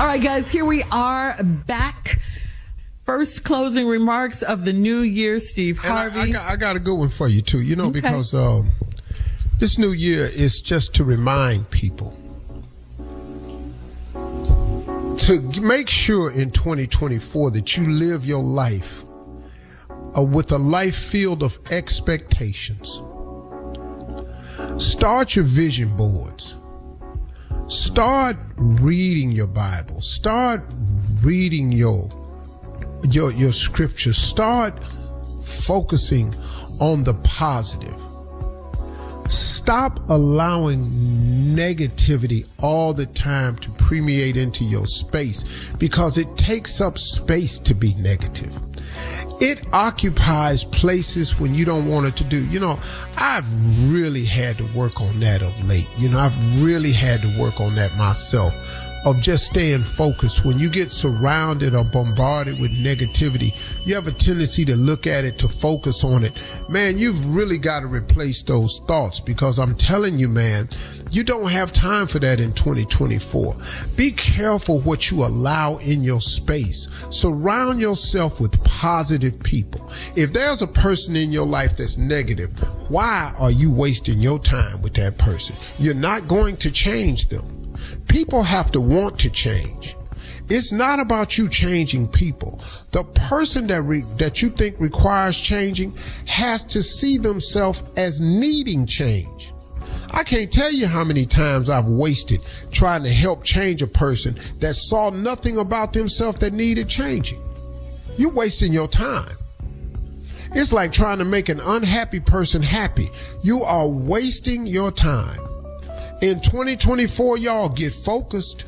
All right, guys, here we are back. First closing remarks of the new year, Steve Harvey. I, I, got, I, got, a good one for you too. You know, okay. because uh, this new year is just to remind people to make sure in 2024 that you live your life uh, with a life filled of expectations. Start your vision boards start reading your Bible. Start reading your your your scripture. Start focusing on the positive. Stop allowing negativity all the time to permeate into your space because it takes up space to be negative it occupies places when you don't want it to do. You know, I've really had to work on that of late. You know, I've really had to work on that myself of just staying focused. When you get surrounded or bombarded with negativity, you have a tendency to look at it, to focus on it. Man, you've really got to replace those thoughts because I'm telling you, man, you don't have time for that in 2024. Be careful what you allow in your space. Surround yourself with positive people. If there's a person in your life that's negative, why are you wasting your time with that person? You're not going to change them. People have to want to change. It's not about you changing people. The person that re- that you think requires changing has to see themselves as needing change. I can't tell you how many times I've wasted trying to help change a person that saw nothing about themselves that needed changing. You're wasting your time. It's like trying to make an unhappy person happy. You are wasting your time. In 2024, y'all get focused.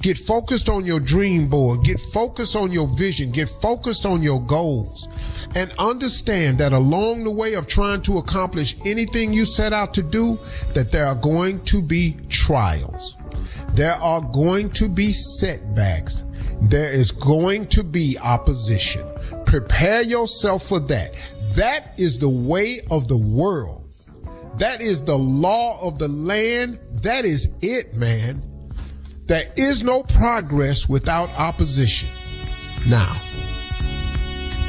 Get focused on your dream board. Get focused on your vision. Get focused on your goals. And understand that along the way of trying to accomplish anything you set out to do, that there are going to be trials. There are going to be setbacks. There is going to be opposition. Prepare yourself for that. That is the way of the world. That is the law of the land. That is it, man. There is no progress without opposition. Now,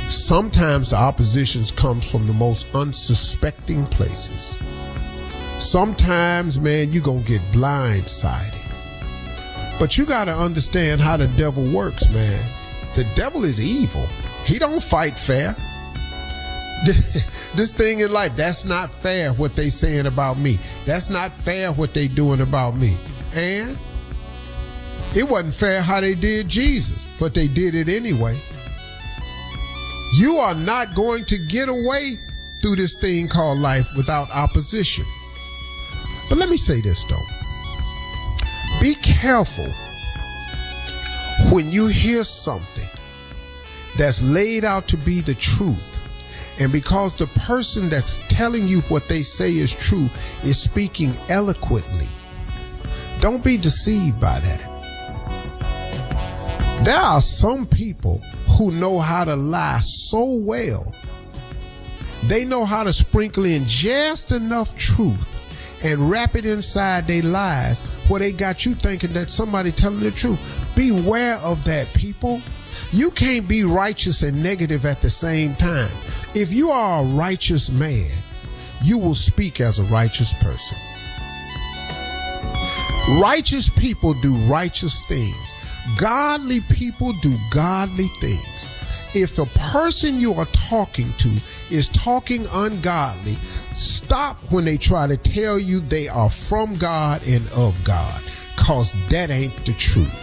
sometimes the oppositions comes from the most unsuspecting places. Sometimes, man, you're going to get blindsided. But you got to understand how the devil works, man. The devil is evil. He don't fight fair. this thing in life, that's not fair what they saying about me. That's not fair what they doing about me. And It wasn't fair how they did Jesus, but they did it anyway. You are not going to get away through this thing called life without opposition. But let me say this though be careful when you hear something that's laid out to be the truth. And because the person that's telling you what they say is true is speaking eloquently, don't be deceived by that. There are some people who know how to lie so well. They know how to sprinkle in just enough truth and wrap it inside their lies where they got you thinking that somebody telling the truth. Beware of that, people. You can't be righteous and negative at the same time. If you are a righteous man, you will speak as a righteous person. Righteous people do righteous things. Godly people do godly things. If the person you are talking to is talking ungodly, stop when they try to tell you they are from God and of God, because that ain't the truth.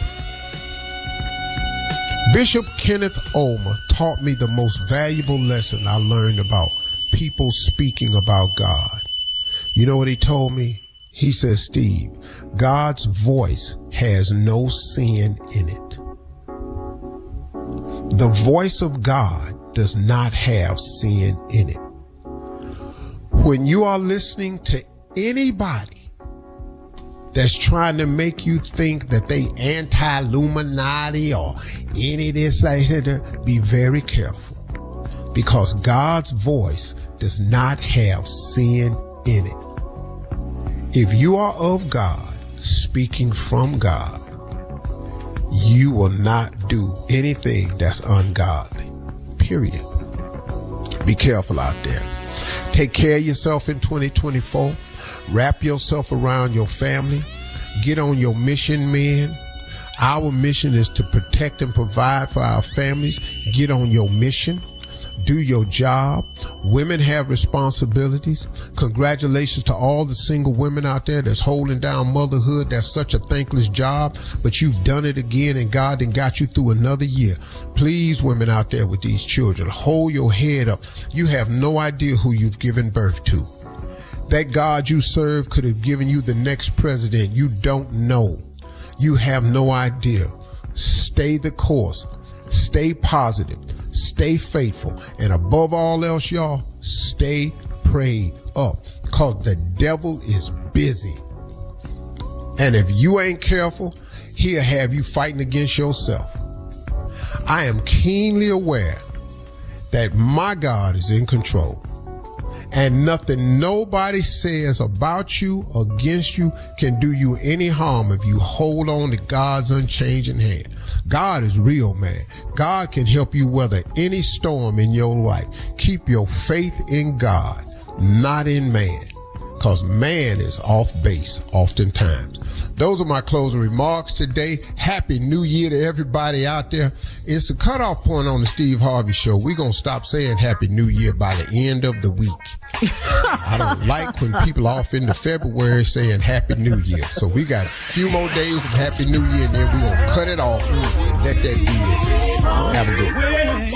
Bishop Kenneth Ulmer taught me the most valuable lesson I learned about people speaking about God. You know what he told me? He says, Steve, God's voice has no sin in it. The voice of God does not have sin in it. When you are listening to anybody that's trying to make you think that they anti-Illuminati or any of this, like, be very careful because God's voice does not have sin in it. If you are of God, speaking from God, you will not do anything that's ungodly. Period. Be careful out there. Take care of yourself in 2024. Wrap yourself around your family. Get on your mission, men. Our mission is to protect and provide for our families. Get on your mission do your job. Women have responsibilities. Congratulations to all the single women out there that's holding down motherhood. That's such a thankless job, but you've done it again and God then got you through another year. Please, women out there with these children, hold your head up. You have no idea who you've given birth to. That God you serve could have given you the next president. You don't know. You have no idea. Stay the course. Stay positive stay faithful, and above all else, y'all, stay prayed up because the devil is busy. And if you ain't careful, he'll have you fighting against yourself. I am keenly aware that my God is in control. And nothing nobody says about you, against you, can do you any harm if you hold on to God's unchanging hand. God is real, man. God can help you weather any storm in your life. Keep your faith in God, not in man, because man is off base oftentimes. Those are my closing remarks today. Happy New Year to everybody out there. It's a cutoff point on the Steve Harvey Show. We're going to stop saying Happy New Year by the end of the week. I don't like when people off into February saying Happy New Year. So we got a few more days of Happy New Year and then we're going to cut it off and let that be it. Have a good one.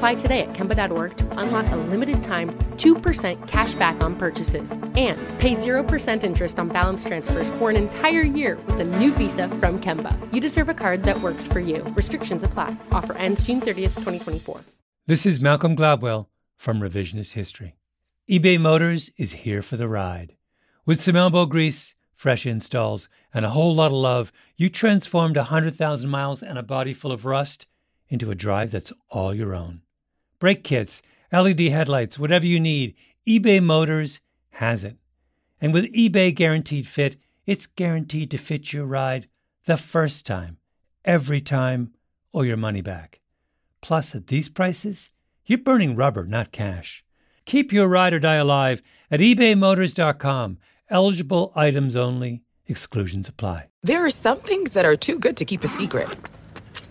Apply today at Kemba.org to unlock a limited time 2% cash back on purchases and pay 0% interest on balance transfers for an entire year with a new visa from Kemba. You deserve a card that works for you. Restrictions apply. Offer ends June 30th, 2024. This is Malcolm Gladwell from Revisionist History. eBay Motors is here for the ride. With some elbow grease, fresh installs, and a whole lot of love, you transformed 100,000 miles and a body full of rust into a drive that's all your own. Brake kits, LED headlights, whatever you need, eBay Motors has it. And with eBay Guaranteed Fit, it's guaranteed to fit your ride the first time, every time, or your money back. Plus, at these prices, you're burning rubber, not cash. Keep your ride or die alive at ebaymotors.com. Eligible items only, exclusions apply. There are some things that are too good to keep a secret.